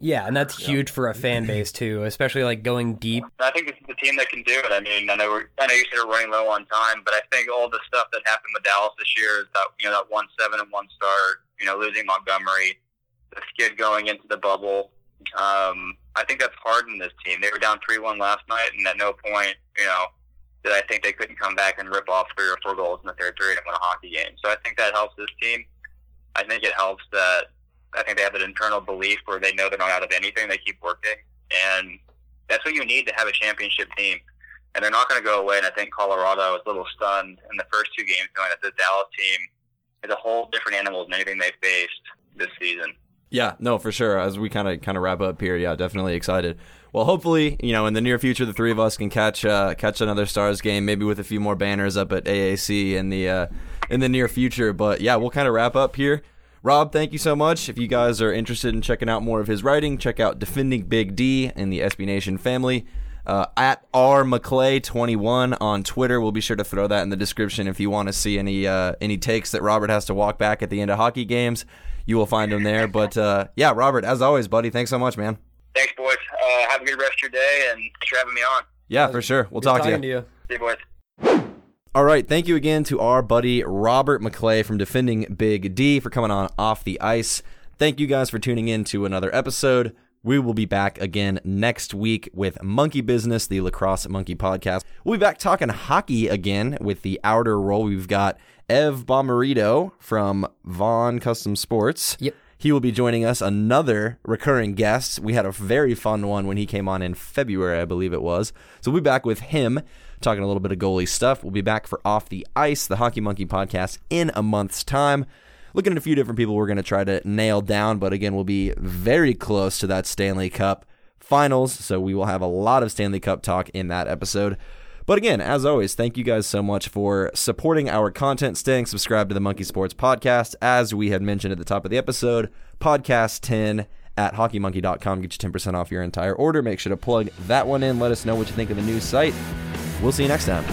Yeah, and that's huge for a fan base too, especially like going deep. I think this is the team that can do it. I mean, I know we're, I know you said we're running low on time, but I think all the stuff that happened with Dallas this year is that you know that one seven and one start, you know, losing Montgomery, the skid going into the bubble. Um, I think that's hardened this team. They were down three one last night, and at no point, you know, did I think they couldn't come back and rip off three or four goals in the third period and win a hockey game. So I think that helps this team. I think it helps that I think they have an internal belief where they know they're not out of anything. They keep working, and that's what you need to have a championship team. And they're not going to go away. And I think Colorado was a little stunned in the first two games, knowing that the Dallas team is a whole different animal than anything they faced this season. Yeah, no, for sure. As we kind of kind of wrap up here, yeah, definitely excited. Well, hopefully, you know, in the near future, the three of us can catch uh, catch another Stars game, maybe with a few more banners up at AAC in the uh, in the near future. But yeah, we'll kind of wrap up here. Rob, thank you so much. If you guys are interested in checking out more of his writing, check out Defending Big D in the SB Nation family. Uh, at R McClay21 on Twitter. We'll be sure to throw that in the description if you want to see any uh, any takes that Robert has to walk back at the end of hockey games you will find him there. But uh, yeah, Robert, as always, buddy, thanks so much, man. Thanks, boys. Uh, have a good rest of your day, and thanks for having me on. Yeah, for sure. We'll talk to you. to you. See you, boys. All right, thank you again to our buddy Robert McClay from Defending Big D for coming on off the ice. Thank you guys for tuning in to another episode. We will be back again next week with Monkey Business, the Lacrosse Monkey podcast. We'll be back talking hockey again with the outer role. We've got Ev Bomarito from Vaughn Custom Sports. Yep. He will be joining us, another recurring guest. We had a very fun one when he came on in February, I believe it was. So we'll be back with him talking a little bit of goalie stuff. We'll be back for Off the Ice, the Hockey Monkey podcast, in a month's time. Looking at a few different people we're going to try to nail down, but again, we'll be very close to that Stanley Cup finals. So we will have a lot of Stanley Cup talk in that episode. But again, as always, thank you guys so much for supporting our content, staying subscribed to the Monkey Sports Podcast. As we had mentioned at the top of the episode, Podcast 10 at hockeymonkey.com. Get you 10% off your entire order. Make sure to plug that one in. Let us know what you think of the new site. We'll see you next time.